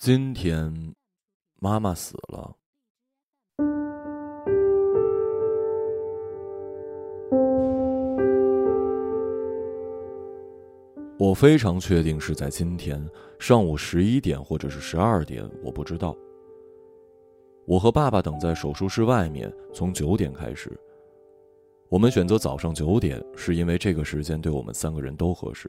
今天，妈妈死了。我非常确定是在今天上午十一点或者是十二点，我不知道。我和爸爸等在手术室外面，从九点开始。我们选择早上九点，是因为这个时间对我们三个人都合适。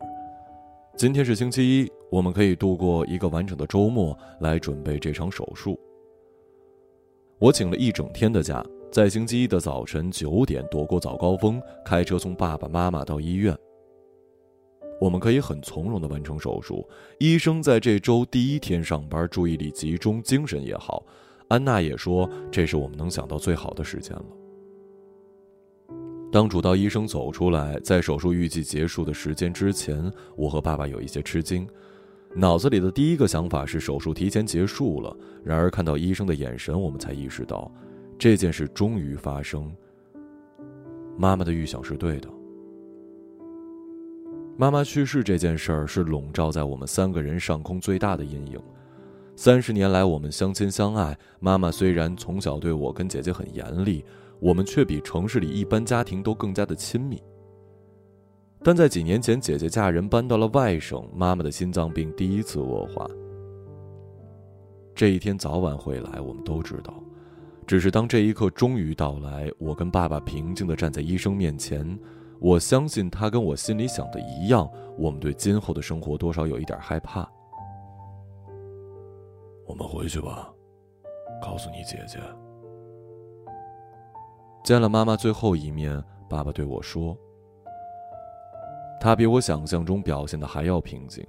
今天是星期一，我们可以度过一个完整的周末来准备这场手术。我请了一整天的假，在星期一的早晨九点躲过早高峰，开车送爸爸妈妈到医院。我们可以很从容的完成手术。医生在这周第一天上班，注意力集中，精神也好。安娜也说，这是我们能想到最好的时间了。当主刀医生走出来，在手术预计结束的时间之前，我和爸爸有一些吃惊，脑子里的第一个想法是手术提前结束了。然而看到医生的眼神，我们才意识到，这件事终于发生。妈妈的预想是对的。妈妈去世这件事儿是笼罩在我们三个人上空最大的阴影。三十年来，我们相亲相爱，妈妈虽然从小对我跟姐姐很严厉。我们却比城市里一般家庭都更加的亲密。但在几年前，姐姐嫁人搬到了外省，妈妈的心脏病第一次恶化。这一天早晚会来，我们都知道。只是当这一刻终于到来，我跟爸爸平静的站在医生面前，我相信他跟我心里想的一样，我们对今后的生活多少有一点害怕。我们回去吧，告诉你姐姐。见了妈妈最后一面，爸爸对我说：“他比我想象中表现的还要平静。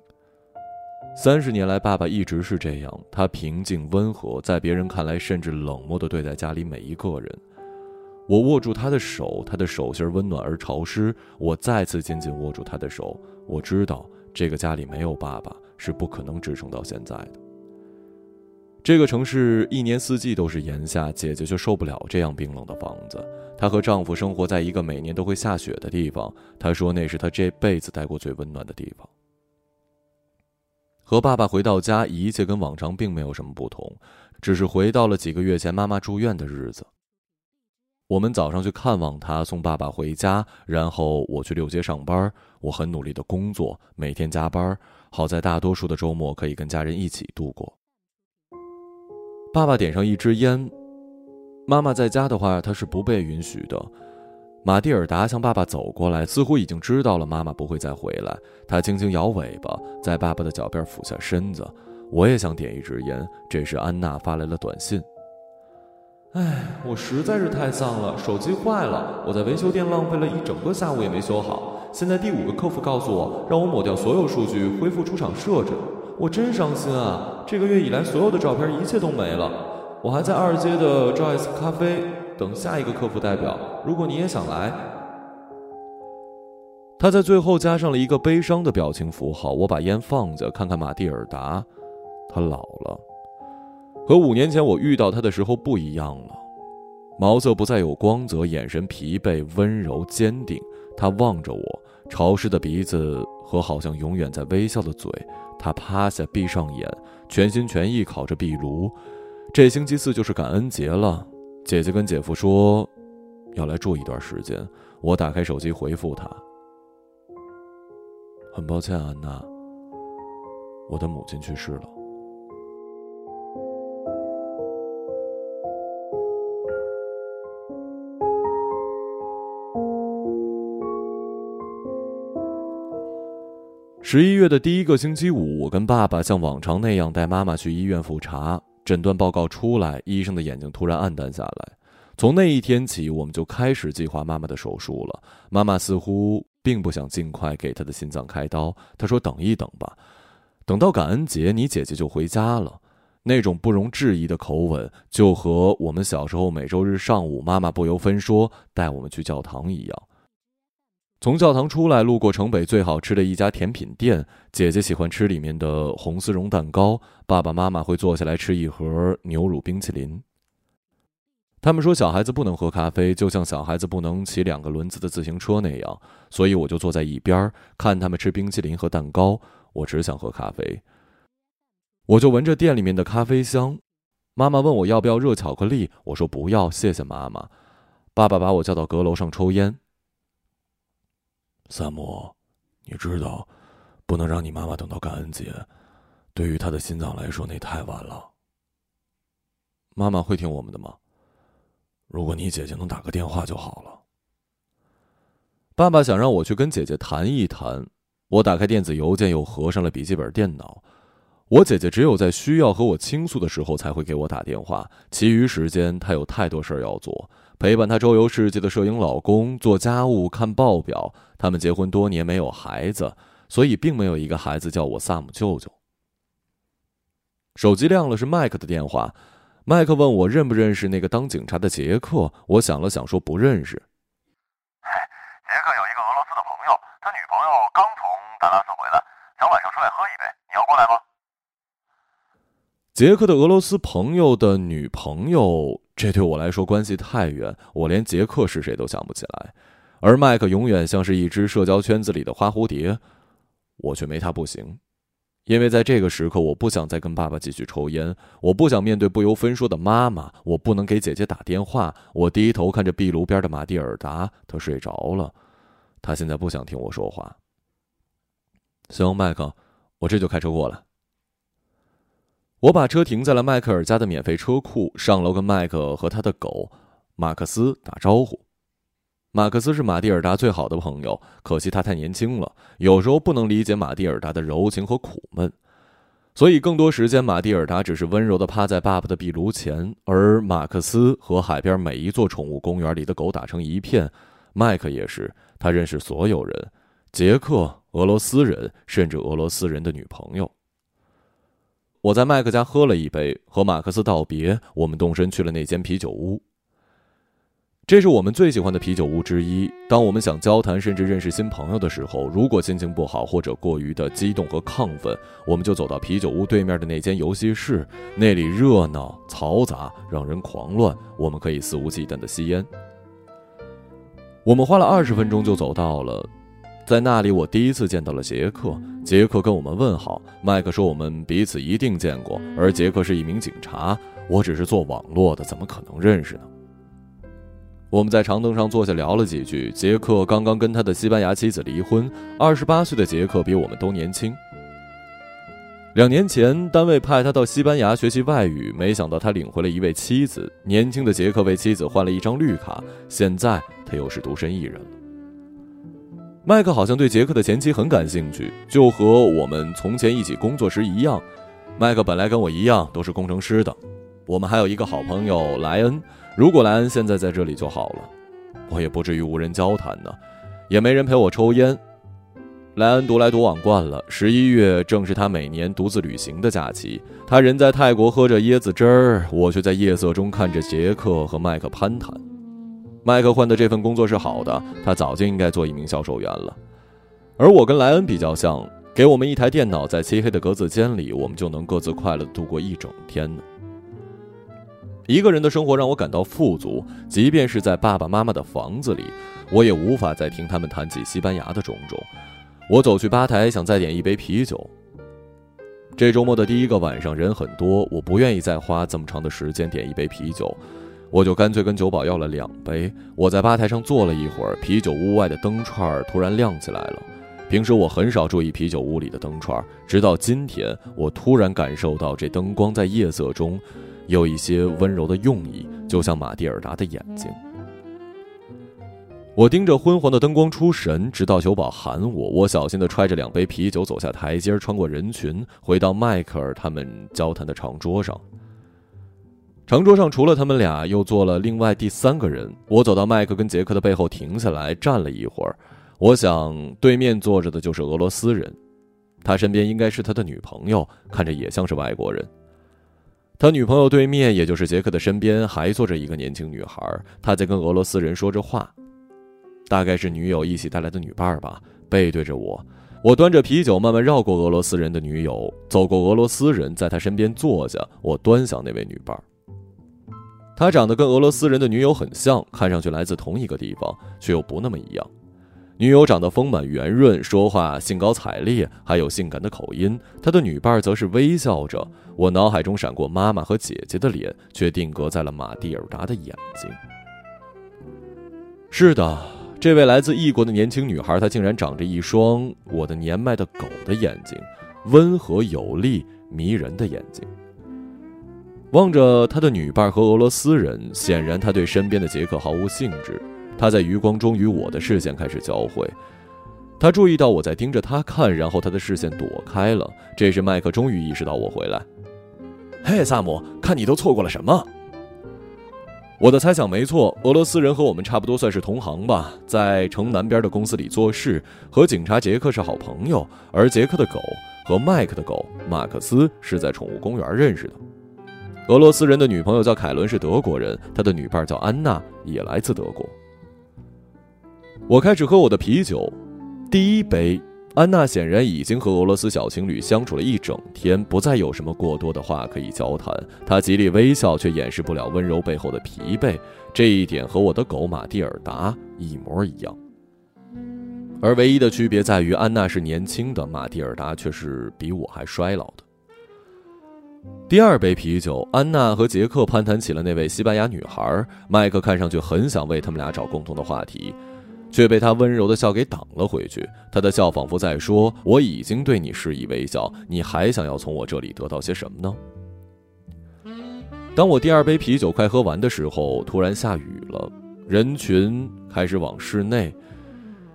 三十年来，爸爸一直是这样，他平静温和，在别人看来甚至冷漠的对待家里每一个人。我握住他的手，他的手心温暖而潮湿。我再次紧紧握住他的手，我知道这个家里没有爸爸是不可能支撑到现在的。”这个城市一年四季都是炎夏，姐姐却受不了这样冰冷的房子。她和丈夫生活在一个每年都会下雪的地方，她说那是她这辈子待过最温暖的地方。和爸爸回到家，一切跟往常并没有什么不同，只是回到了几个月前妈妈住院的日子。我们早上去看望她，送爸爸回家，然后我去六街上班。我很努力的工作，每天加班，好在大多数的周末可以跟家人一起度过。爸爸点上一支烟。妈妈在家的话，他是不被允许的。马蒂尔达向爸爸走过来，似乎已经知道了妈妈不会再回来。他轻轻摇尾巴，在爸爸的脚边俯下身子。我也想点一支烟。这时，安娜发来了短信：“哎，我实在是太丧了，手机坏了，我在维修店浪费了一整个下午也没修好。现在第五个客服告诉我，让我抹掉所有数据，恢复出厂设置。”我真伤心啊！这个月以来所有的照片，一切都没了。我还在二街的 Joyce 咖啡等下一个客服代表。如果你也想来，他在最后加上了一个悲伤的表情符号。我把烟放下，看看马蒂尔达，他老了，和五年前我遇到他的时候不一样了。毛色不再有光泽，眼神疲惫、温柔、坚定。他望着我，潮湿的鼻子和好像永远在微笑的嘴。他趴下，闭上眼，全心全意烤着壁炉。这星期四就是感恩节了。姐姐跟姐夫说，要来住一段时间。我打开手机回复他：“很抱歉，安娜，我的母亲去世了。”十一月的第一个星期五，我跟爸爸像往常那样带妈妈去医院复查。诊断报告出来，医生的眼睛突然暗淡下来。从那一天起，我们就开始计划妈妈的手术了。妈妈似乎并不想尽快给她的心脏开刀，她说：“等一等吧，等到感恩节，你姐姐就回家了。”那种不容置疑的口吻，就和我们小时候每周日上午妈妈不由分说带我们去教堂一样。从教堂出来，路过城北最好吃的一家甜品店，姐姐喜欢吃里面的红丝绒蛋糕，爸爸妈妈会坐下来吃一盒牛乳冰淇淋。他们说小孩子不能喝咖啡，就像小孩子不能骑两个轮子的自行车那样，所以我就坐在一边看他们吃冰淇淋和蛋糕。我只想喝咖啡。我就闻着店里面的咖啡香。妈妈问我要不要热巧克力，我说不要，谢谢妈妈。爸爸把我叫到阁楼上抽烟。萨姆，你知道，不能让你妈妈等到感恩节，对于她的心脏来说那太晚了。妈妈会听我们的吗？如果你姐姐能打个电话就好了。爸爸想让我去跟姐姐谈一谈。我打开电子邮件，又合上了笔记本电脑。我姐姐只有在需要和我倾诉的时候才会给我打电话，其余时间她有太多事儿要做：陪伴她周游世界的摄影老公，做家务、看报表。他们结婚多年没有孩子，所以并没有一个孩子叫我萨姆舅舅。手机亮了，是麦克的电话。麦克问我认不认识那个当警察的杰克。我想了想，说不认识。杰克有一个俄罗斯的朋友，他女朋友刚从达拉斯回来，想晚上出来喝一杯，你要过来吗？杰克的俄罗斯朋友的女朋友，这对我来说关系太远，我连杰克是谁都想不起来。而麦克永远像是一只社交圈子里的花蝴蝶，我却没他不行。因为在这个时刻，我不想再跟爸爸继续抽烟，我不想面对不由分说的妈妈，我不能给姐姐打电话。我低头看着壁炉边的马蒂尔达，她睡着了，她现在不想听我说话。行，麦克，我这就开车过来。我把车停在了迈克尔家的免费车库，上楼跟迈克和他的狗马克思打招呼。马克思是马蒂尔达最好的朋友，可惜他太年轻了，有时候不能理解马蒂尔达的柔情和苦闷，所以更多时间马蒂尔达只是温柔的趴在爸爸的壁炉前，而马克思和海边每一座宠物公园里的狗打成一片。麦克也是，他认识所有人，捷克、俄罗斯人，甚至俄罗斯人的女朋友。我在麦克家喝了一杯，和马克思道别。我们动身去了那间啤酒屋。这是我们最喜欢的啤酒屋之一。当我们想交谈，甚至认识新朋友的时候，如果心情不好或者过于的激动和亢奋，我们就走到啤酒屋对面的那间游戏室。那里热闹、嘈杂，让人狂乱。我们可以肆无忌惮的吸烟。我们花了二十分钟就走到了。在那里，我第一次见到了杰克。杰克跟我们问好。麦克说我们彼此一定见过，而杰克是一名警察。我只是做网络的，怎么可能认识呢？我们在长凳上坐下聊了几句。杰克刚刚跟他的西班牙妻子离婚。二十八岁的杰克比我们都年轻。两年前，单位派他到西班牙学习外语，没想到他领回了一位妻子。年轻的杰克为妻子换了一张绿卡，现在他又是独身一人了。麦克好像对杰克的前妻很感兴趣，就和我们从前一起工作时一样。麦克本来跟我一样都是工程师的。我们还有一个好朋友莱恩，如果莱恩现在在这里就好了，我也不至于无人交谈呢，也没人陪我抽烟。莱恩独来独往惯了，十一月正是他每年独自旅行的假期。他人在泰国喝着椰子汁儿，我却在夜色中看着杰克和麦克攀谈。麦克换的这份工作是好的，他早就应该做一名销售员了。而我跟莱恩比较像，给我们一台电脑，在漆黑的格子间里，我们就能各自快乐度过一整天呢。一个人的生活让我感到富足，即便是在爸爸妈妈的房子里，我也无法再听他们谈起西班牙的种种。我走去吧台，想再点一杯啤酒。这周末的第一个晚上人很多，我不愿意再花这么长的时间点一杯啤酒。我就干脆跟酒保要了两杯。我在吧台上坐了一会儿，啤酒屋外的灯串突然亮起来了。平时我很少注意啤酒屋里的灯串，直到今天，我突然感受到这灯光在夜色中有一些温柔的用意，就像马蒂尔达的眼睛。我盯着昏黄的灯光出神，直到酒保喊我。我小心地揣着两杯啤酒走下台阶，穿过人群，回到迈克尔他们交谈的长桌上。长桌上除了他们俩，又坐了另外第三个人。我走到麦克跟杰克的背后，停下来站了一会儿。我想，对面坐着的就是俄罗斯人，他身边应该是他的女朋友，看着也像是外国人。他女朋友对面，也就是杰克的身边，还坐着一个年轻女孩，她在跟俄罗斯人说着话，大概是女友一起带来的女伴吧。背对着我，我端着啤酒，慢慢绕过俄罗斯人的女友，走过俄罗斯人，在他身边坐下。我端详那位女伴。他长得跟俄罗斯人的女友很像，看上去来自同一个地方，却又不那么一样。女友长得丰满圆润，说话兴高采烈，还有性感的口音。她的女伴则是微笑着。我脑海中闪过妈妈和姐姐的脸，却定格在了马蒂尔达的眼睛。是的，这位来自异国的年轻女孩，她竟然长着一双我的年迈的狗的眼睛，温和有力、迷人的眼睛。望着他的女伴和俄罗斯人，显然他对身边的杰克毫无兴致。他在余光中与我的视线开始交汇，他注意到我在盯着他看，然后他的视线躲开了。这时，麦克终于意识到我回来。嘿，萨姆，看你都错过了什么？我的猜想没错，俄罗斯人和我们差不多，算是同行吧，在城南边的公司里做事，和警察杰克是好朋友。而杰克的狗和麦克的狗马克思是在宠物公园认识的。俄罗斯人的女朋友叫凯伦，是德国人，他的女伴叫安娜，也来自德国。我开始喝我的啤酒，第一杯。安娜显然已经和俄罗斯小情侣相处了一整天，不再有什么过多的话可以交谈。她极力微笑，却掩饰不了温柔背后的疲惫。这一点和我的狗马蒂尔达一模一样。而唯一的区别在于，安娜是年轻的，马蒂尔达却是比我还衰老的。第二杯啤酒，安娜和杰克攀谈起了那位西班牙女孩。麦克看上去很想为他们俩找共同的话题。却被她温柔的笑给挡了回去。她的笑仿佛在说：“我已经对你示意微笑，你还想要从我这里得到些什么呢？”当我第二杯啤酒快喝完的时候，突然下雨了，人群开始往室内，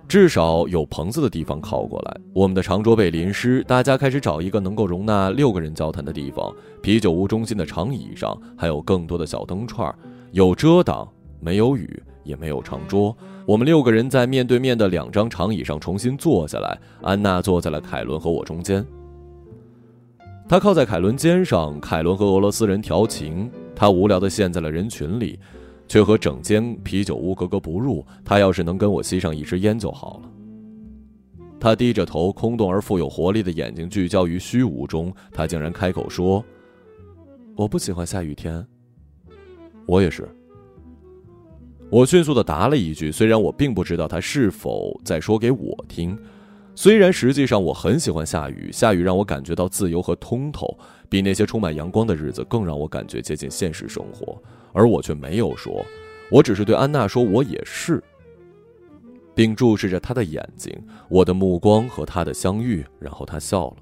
至少有棚子的地方靠过来。我们的长桌被淋湿，大家开始找一个能够容纳六个人交谈的地方。啤酒屋中心的长椅上还有更多的小灯串，有遮挡，没有雨。也没有长桌，我们六个人在面对面的两张长椅上重新坐下来。安娜坐在了凯伦和我中间，她靠在凯伦肩上。凯伦和俄罗斯人调情，她无聊地陷在了人群里，却和整间啤酒屋格格不入。他要是能跟我吸上一支烟就好了。他低着头，空洞而富有活力的眼睛聚焦于虚无中。他竟然开口说：“我不喜欢下雨天。”我也是。我迅速的答了一句，虽然我并不知道他是否在说给我听。虽然实际上我很喜欢下雨，下雨让我感觉到自由和通透，比那些充满阳光的日子更让我感觉接近现实生活。而我却没有说，我只是对安娜说我也是，并注视着她的眼睛。我的目光和她的相遇，然后她笑了。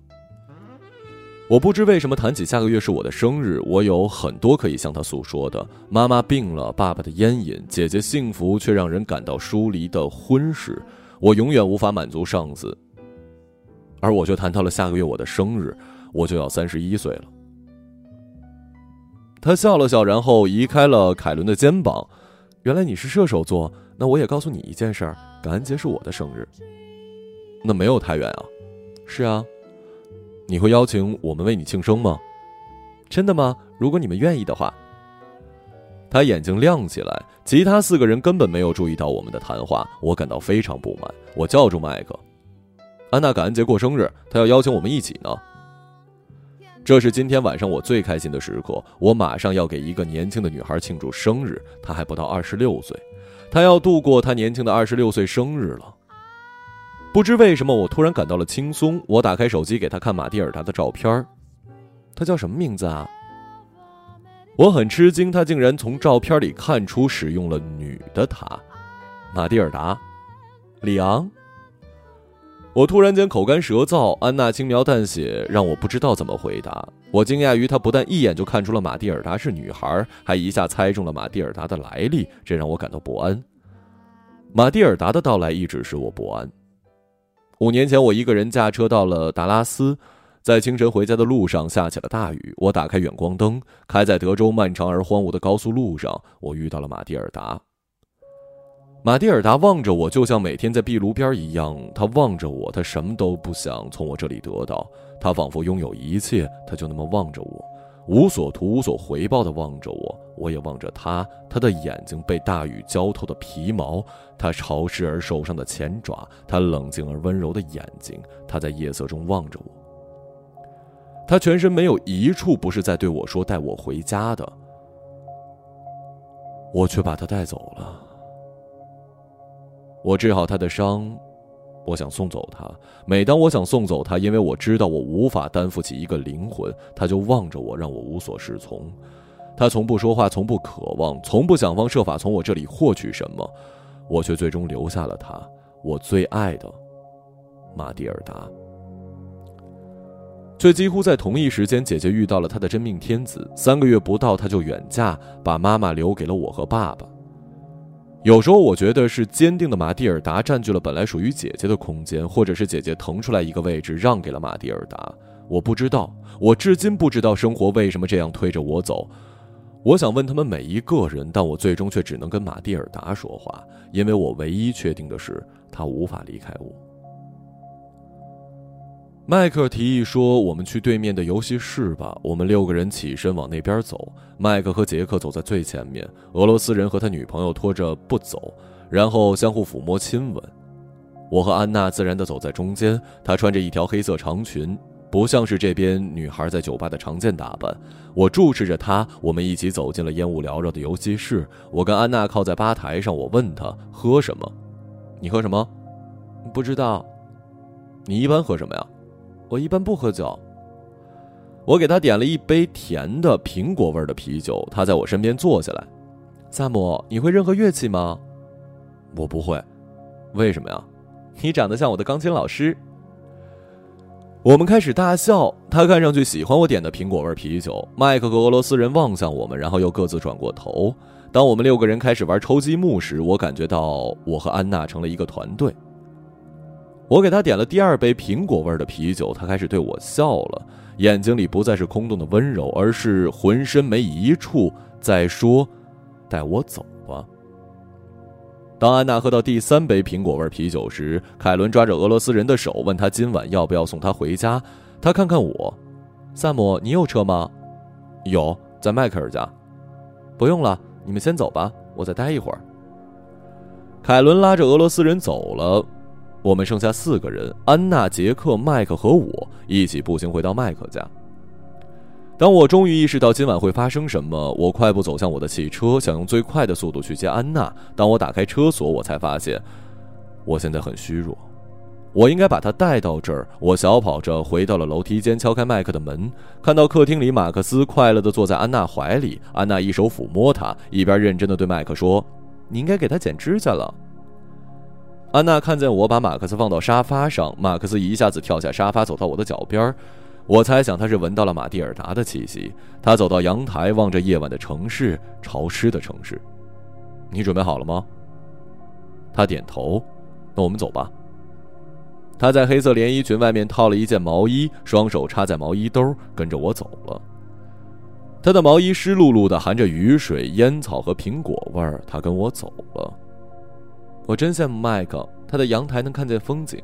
我不知为什么谈起下个月是我的生日，我有很多可以向他诉说的。妈妈病了，爸爸的烟瘾，姐姐幸福却让人感到疏离的婚事，我永远无法满足上司。而我却谈到了下个月我的生日，我就要三十一岁了。他笑了笑，然后移开了凯伦的肩膀。原来你是射手座，那我也告诉你一件事儿：感恩节是我的生日。那没有太远啊。是啊。你会邀请我们为你庆生吗？真的吗？如果你们愿意的话。他眼睛亮起来，其他四个人根本没有注意到我们的谈话，我感到非常不满。我叫住麦克：“安娜感恩节过生日，她要邀请我们一起呢。”这是今天晚上我最开心的时刻，我马上要给一个年轻的女孩庆祝生日，她还不到二十六岁，她要度过她年轻的二十六岁生日了。不知为什么，我突然感到了轻松。我打开手机给她看马蒂尔达的照片她叫什么名字啊？我很吃惊，她竟然从照片里看出使用了女的她，马蒂尔达，里昂。我突然间口干舌燥，安娜轻描淡写，让我不知道怎么回答。我惊讶于她不但一眼就看出了马蒂尔达是女孩，还一下猜中了马蒂尔达的来历，这让我感到不安。马蒂尔达的到来一直使我不安。五年前，我一个人驾车到了达拉斯，在清晨回家的路上下起了大雨。我打开远光灯，开在德州漫长而荒芜的高速路上，我遇到了马蒂尔达。马蒂尔达望着我，就像每天在壁炉边一样。他望着我，他什么都不想从我这里得到，他仿佛拥有一切，他就那么望着我。无所图、无所回报的望着我，我也望着他。他的眼睛被大雨浇透的皮毛，他潮湿而受伤的前爪，他冷静而温柔的眼睛，他在夜色中望着我。他全身没有一处不是在对我说“带我回家”的，我却把他带走了。我治好他的伤，我想送走他。每当我想送走他，因为我知道我无法担负起一个灵魂，他就望着我，让我无所适从。他从不说话，从不渴望，从不想方设法从我这里获取什么，我却最终留下了他，我最爱的马蒂尔达。却几乎在同一时间，姐姐遇到了她的真命天子。三个月不到，她就远嫁，把妈妈留给了我和爸爸。有时候我觉得是坚定的马蒂尔达占据了本来属于姐姐的空间，或者是姐姐腾出来一个位置让给了马蒂尔达。我不知道，我至今不知道生活为什么这样推着我走。我想问他们每一个人，但我最终却只能跟马蒂尔达说话，因为我唯一确定的是，他无法离开我。迈克提议说：“我们去对面的游戏室吧。”我们六个人起身往那边走。麦克和杰克走在最前面，俄罗斯人和他女朋友拖着不走，然后相互抚摸亲吻。我和安娜自然地走在中间。她穿着一条黑色长裙，不像是这边女孩在酒吧的常见打扮。我注视着她，我们一起走进了烟雾缭绕的游戏室。我跟安娜靠在吧台上，我问她喝什么？你喝什么？不知道。你一般喝什么呀？我一般不喝酒。我给他点了一杯甜的苹果味的啤酒。他在我身边坐下来。萨姆，你会任何乐器吗？我不会。为什么呀？你长得像我的钢琴老师。我们开始大笑。他看上去喜欢我点的苹果味啤酒。麦克和俄罗斯人望向我们，然后又各自转过头。当我们六个人开始玩抽积木时，我感觉到我和安娜成了一个团队。我给他点了第二杯苹果味的啤酒，他开始对我笑了，眼睛里不再是空洞的温柔，而是浑身没一处在说：“带我走吧。”当安娜喝到第三杯苹果味啤酒时，凯伦抓着俄罗斯人的手，问他今晚要不要送他回家。他看看我，萨姆，你有车吗？有，在迈克尔家。不用了，你们先走吧，我再待一会儿。凯伦拉着俄罗斯人走了。我们剩下四个人：安娜、杰克、麦克和我，一起步行回到麦克家。当我终于意识到今晚会发生什么，我快步走向我的汽车，想用最快的速度去接安娜。当我打开车锁，我才发现，我现在很虚弱。我应该把她带到这儿。我小跑着回到了楼梯间，敲开麦克的门，看到客厅里马克思快乐地坐在安娜怀里，安娜一手抚摸他，一边认真地对麦克说：“你应该给他剪指甲了。”安娜看见我把马克思放到沙发上，马克思一下子跳下沙发，走到我的脚边我猜想他是闻到了马蒂尔达的气息。他走到阳台，望着夜晚的城市，潮湿的城市。你准备好了吗？他点头。那我们走吧。他在黑色连衣裙外面套了一件毛衣，双手插在毛衣兜，跟着我走了。他的毛衣湿漉漉的，含着雨水、烟草和苹果味儿。他跟我走了。我真羡慕麦克，他的阳台能看见风景。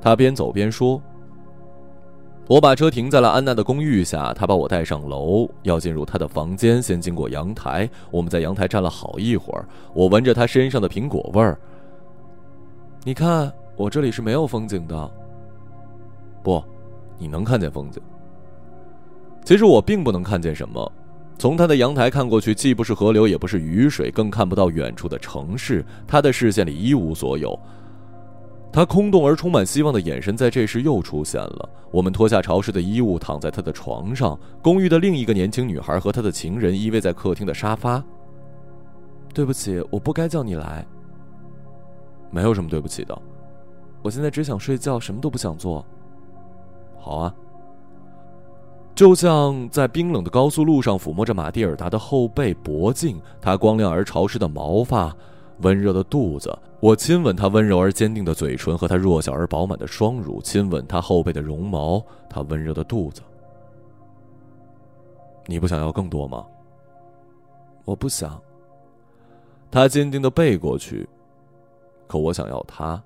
他边走边说：“我把车停在了安娜的公寓下，他把我带上楼，要进入他的房间，先经过阳台。我们在阳台站了好一会儿，我闻着他身上的苹果味儿。你看，我这里是没有风景的。不，你能看见风景。其实我并不能看见什么。”从他的阳台看过去，既不是河流，也不是雨水，更看不到远处的城市。他的视线里一无所有。他空洞而充满希望的眼神在这时又出现了。我们脱下潮湿的衣物，躺在他的床上。公寓的另一个年轻女孩和他的情人依偎在客厅的沙发。对不起，我不该叫你来。没有什么对不起的。我现在只想睡觉，什么都不想做。好啊。就像在冰冷的高速路上抚摸着马蒂尔达的后背、脖颈，她光亮而潮湿的毛发，温热的肚子。我亲吻她温柔而坚定的嘴唇和她弱小而饱满的双乳，亲吻她后背的绒毛，她温热的肚子。你不想要更多吗？我不想。他坚定的背过去，可我想要他。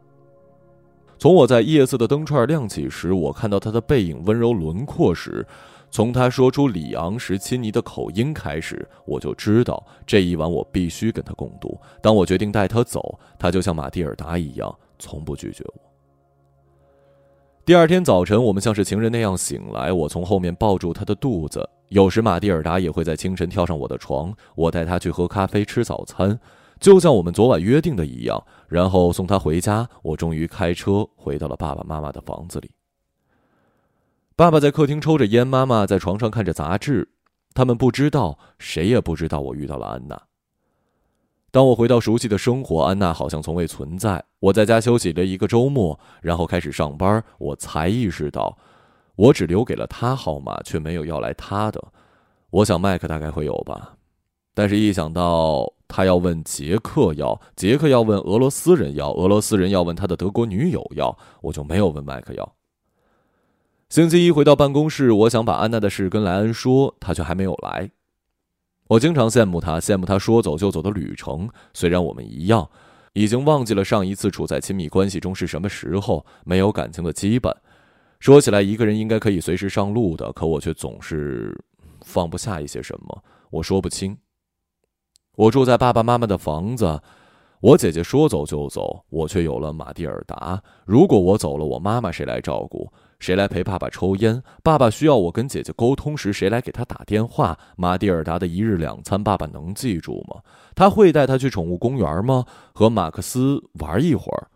从我在夜色的灯串亮起时，我看到他的背影温柔轮廓时。从他说出里昂时亲昵的口音开始，我就知道这一晚我必须跟他共度。当我决定带他走，他就像马蒂尔达一样，从不拒绝我。第二天早晨，我们像是情人那样醒来，我从后面抱住他的肚子。有时马蒂尔达也会在清晨跳上我的床，我带他去喝咖啡、吃早餐。就像我们昨晚约定的一样，然后送他回家。我终于开车回到了爸爸妈妈的房子里。爸爸在客厅抽着烟，妈妈在床上看着杂志。他们不知道，谁也不知道我遇到了安娜。当我回到熟悉的生活，安娜好像从未存在。我在家休息了一个周末，然后开始上班，我才意识到，我只留给了她号码，却没有要来她的。我想麦克大概会有吧。但是，一想到他要问杰克要，杰克要问俄罗斯人要，俄罗斯人要问他的德国女友要，我就没有问麦克要。星期一回到办公室，我想把安娜的事跟莱恩说，他却还没有来。我经常羡慕他，羡慕他说走就走的旅程。虽然我们一样，已经忘记了上一次处在亲密关系中是什么时候，没有感情的羁绊。说起来，一个人应该可以随时上路的，可我却总是放不下一些什么，我说不清。我住在爸爸妈妈的房子，我姐姐说走就走，我却有了马蒂尔达。如果我走了，我妈妈谁来照顾？谁来陪爸爸抽烟？爸爸需要我跟姐姐沟通时，谁来给他打电话？马蒂尔达的一日两餐，爸爸能记住吗？他会带他去宠物公园吗？和马克思玩一会儿。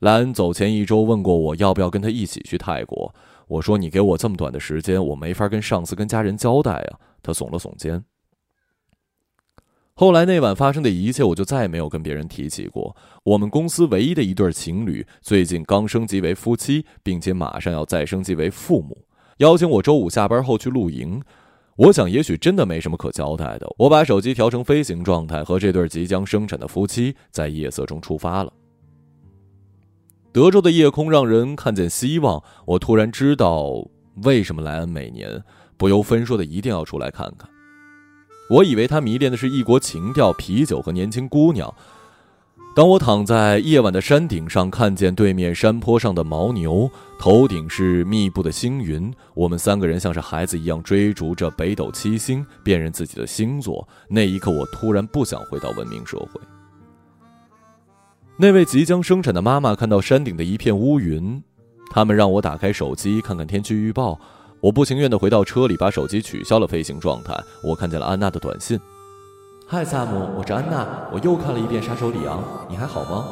莱恩走前一周问过我要不要跟他一起去泰国，我说你给我这么短的时间，我没法跟上司跟家人交代啊。他耸了耸肩。后来那晚发生的一切，我就再也没有跟别人提起过。我们公司唯一的一对情侣，最近刚升级为夫妻，并且马上要再升级为父母，邀请我周五下班后去露营。我想，也许真的没什么可交代的。我把手机调成飞行状态，和这对即将生产的夫妻在夜色中出发了。德州的夜空让人看见希望。我突然知道，为什么莱恩每年不由分说的一定要出来看看。我以为他迷恋的是异国情调、啤酒和年轻姑娘。当我躺在夜晚的山顶上，看见对面山坡上的牦牛，头顶是密布的星云，我们三个人像是孩子一样追逐着北斗七星，辨认自己的星座。那一刻，我突然不想回到文明社会。那位即将生产的妈妈看到山顶的一片乌云，他们让我打开手机看看天气预报。我不情愿地回到车里，把手机取消了飞行状态。我看见了安娜的短信：“嗨，萨姆，我是安娜。我又看了一遍《杀手里昂》，你还好吗？”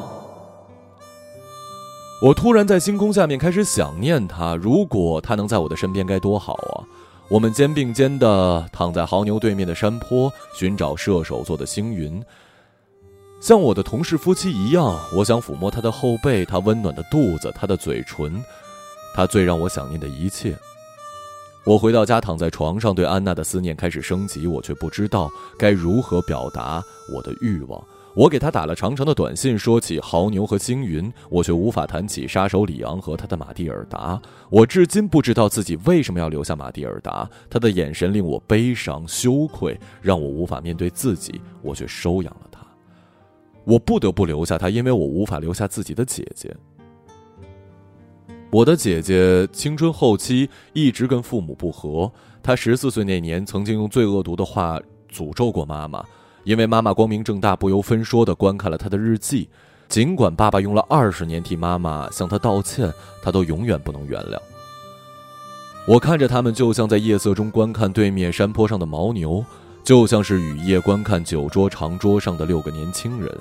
我突然在星空下面开始想念他。如果他能在我的身边，该多好啊！我们肩并肩的躺在牦牛对面的山坡，寻找射手座的星云，像我的同事夫妻一样。我想抚摸他的后背，他温暖的肚子，他的嘴唇，他最让我想念的一切。我回到家，躺在床上，对安娜的思念开始升级，我却不知道该如何表达我的欲望。我给她打了长长的短信，说起牦牛和星云，我却无法谈起杀手里昂和他的马蒂尔达。我至今不知道自己为什么要留下马蒂尔达，他的眼神令我悲伤羞愧，让我无法面对自己，我却收养了他。我不得不留下他，因为我无法留下自己的姐姐。我的姐姐青春后期一直跟父母不和。她十四岁那年，曾经用最恶毒的话诅咒过妈妈，因为妈妈光明正大、不由分说的观看了她的日记。尽管爸爸用了二十年替妈妈向她道歉，她都永远不能原谅。我看着他们，就像在夜色中观看对面山坡上的牦牛，就像是雨夜观看酒桌长桌上的六个年轻人。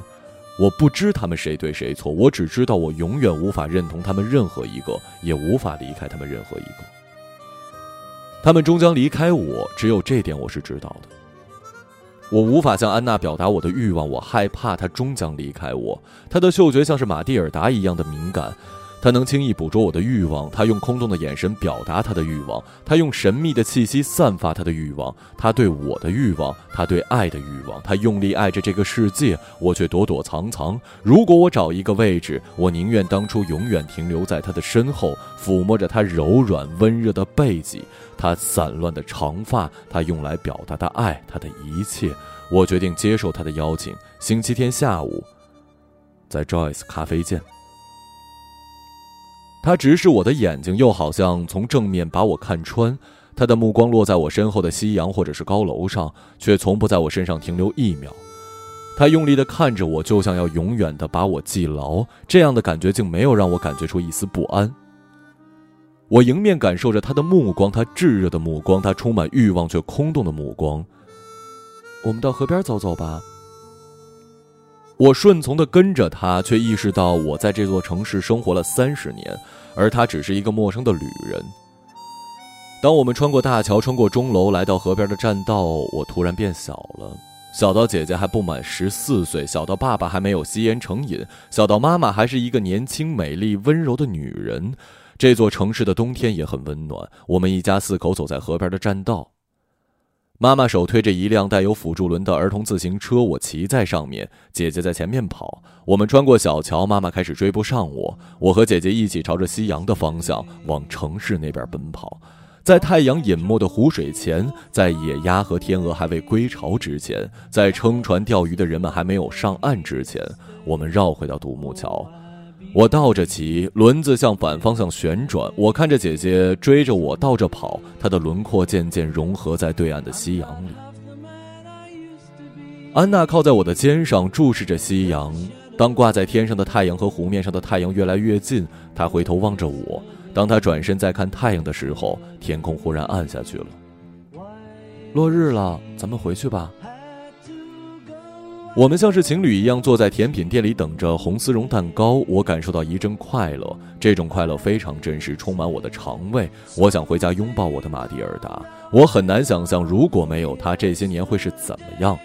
我不知他们谁对谁错，我只知道我永远无法认同他们任何一个，也无法离开他们任何一个。他们终将离开我，只有这点我是知道的。我无法向安娜表达我的欲望，我害怕她终将离开我。她的嗅觉像是马蒂尔达一样的敏感。他能轻易捕捉我的欲望，他用空洞的眼神表达他的欲望，他用神秘的气息散发他的欲望，他对我的欲望，他对爱的欲望，他用力爱着这个世界，我却躲躲藏藏。如果我找一个位置，我宁愿当初永远停留在他的身后，抚摸着他柔软温热的背脊，他散乱的长发，他用来表达的爱，他的一切。我决定接受他的邀请，星期天下午，在 Joyce 咖啡见。他直视我的眼睛，又好像从正面把我看穿。他的目光落在我身后的夕阳或者是高楼上，却从不在我身上停留一秒。他用力地看着我，就像要永远地把我记牢。这样的感觉竟没有让我感觉出一丝不安。我迎面感受着他的目光，他炙热的目光，他充满欲望却空洞的目光。我们到河边走走吧。我顺从的跟着他，却意识到我在这座城市生活了三十年，而他只是一个陌生的旅人。当我们穿过大桥，穿过钟楼，来到河边的栈道，我突然变小了，小到姐姐还不满十四岁，小到爸爸还没有吸烟成瘾，小到妈妈还是一个年轻、美丽、温柔的女人。这座城市的冬天也很温暖。我们一家四口走在河边的栈道。妈妈手推着一辆带有辅助轮的儿童自行车，我骑在上面，姐姐在前面跑。我们穿过小桥，妈妈开始追不上我。我和姐姐一起朝着夕阳的方向往城市那边奔跑。在太阳隐没的湖水前，在野鸭和天鹅还未归巢之前，在撑船钓鱼的人们还没有上岸之前，我们绕回到独木桥。我倒着骑，轮子向反方向旋转。我看着姐姐追着我倒着跑，她的轮廓渐渐融合在对岸的夕阳里。安娜靠在我的肩上，注视着夕阳。当挂在天上的太阳和湖面上的太阳越来越近，她回头望着我。当她转身再看太阳的时候，天空忽然暗下去了。落日了，咱们回去吧。我们像是情侣一样坐在甜品店里等着红丝绒蛋糕，我感受到一阵快乐，这种快乐非常真实，充满我的肠胃。我想回家拥抱我的马蒂尔达，我很难想象如果没有他，这些年会是怎么样。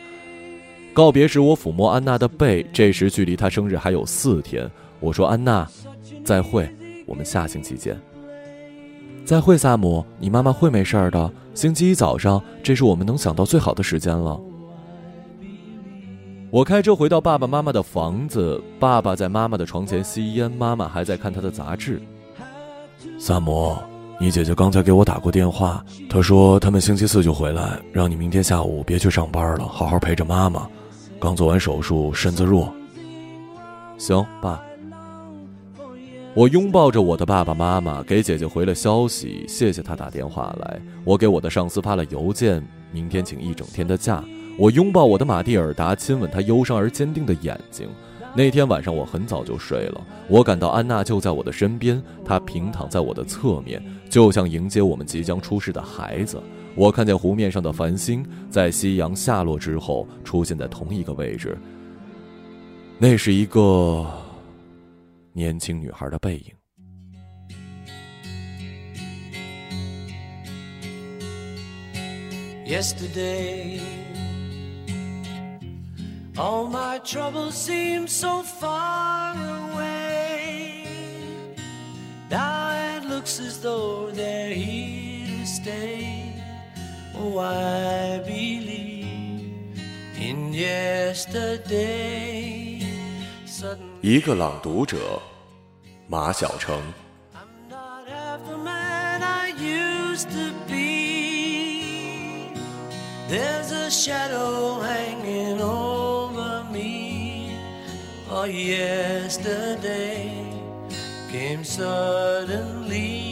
告别时，我抚摸安娜的背，这时距离她生日还有四天。我说：“安娜，再会，我们下星期见。”再会，萨姆，你妈妈会没事的。星期一早上，这是我们能想到最好的时间了。我开车回到爸爸妈妈的房子，爸爸在妈妈的床前吸烟，妈妈还在看他的杂志。萨摩，你姐姐刚才给我打过电话，她说他们星期四就回来，让你明天下午别去上班了，好好陪着妈妈。刚做完手术，身子弱。行，爸。我拥抱着我的爸爸妈妈，给姐姐回了消息，谢谢她打电话来。我给我的上司发了邮件，明天请一整天的假。我拥抱我的马蒂尔达，亲吻她忧伤而坚定的眼睛。那天晚上我很早就睡了，我感到安娜就在我的身边，她平躺在我的侧面，就像迎接我们即将出世的孩子。我看见湖面上的繁星在夕阳下落之后出现在同一个位置，那是一个年轻女孩的背影。Yesterday. All my troubles seem so far away. Now it looks as though they're here to stay. Oh, I believe in yesterday. 一个朗读者，马晓成。There's a shadow hanging on Oh, yesterday came suddenly.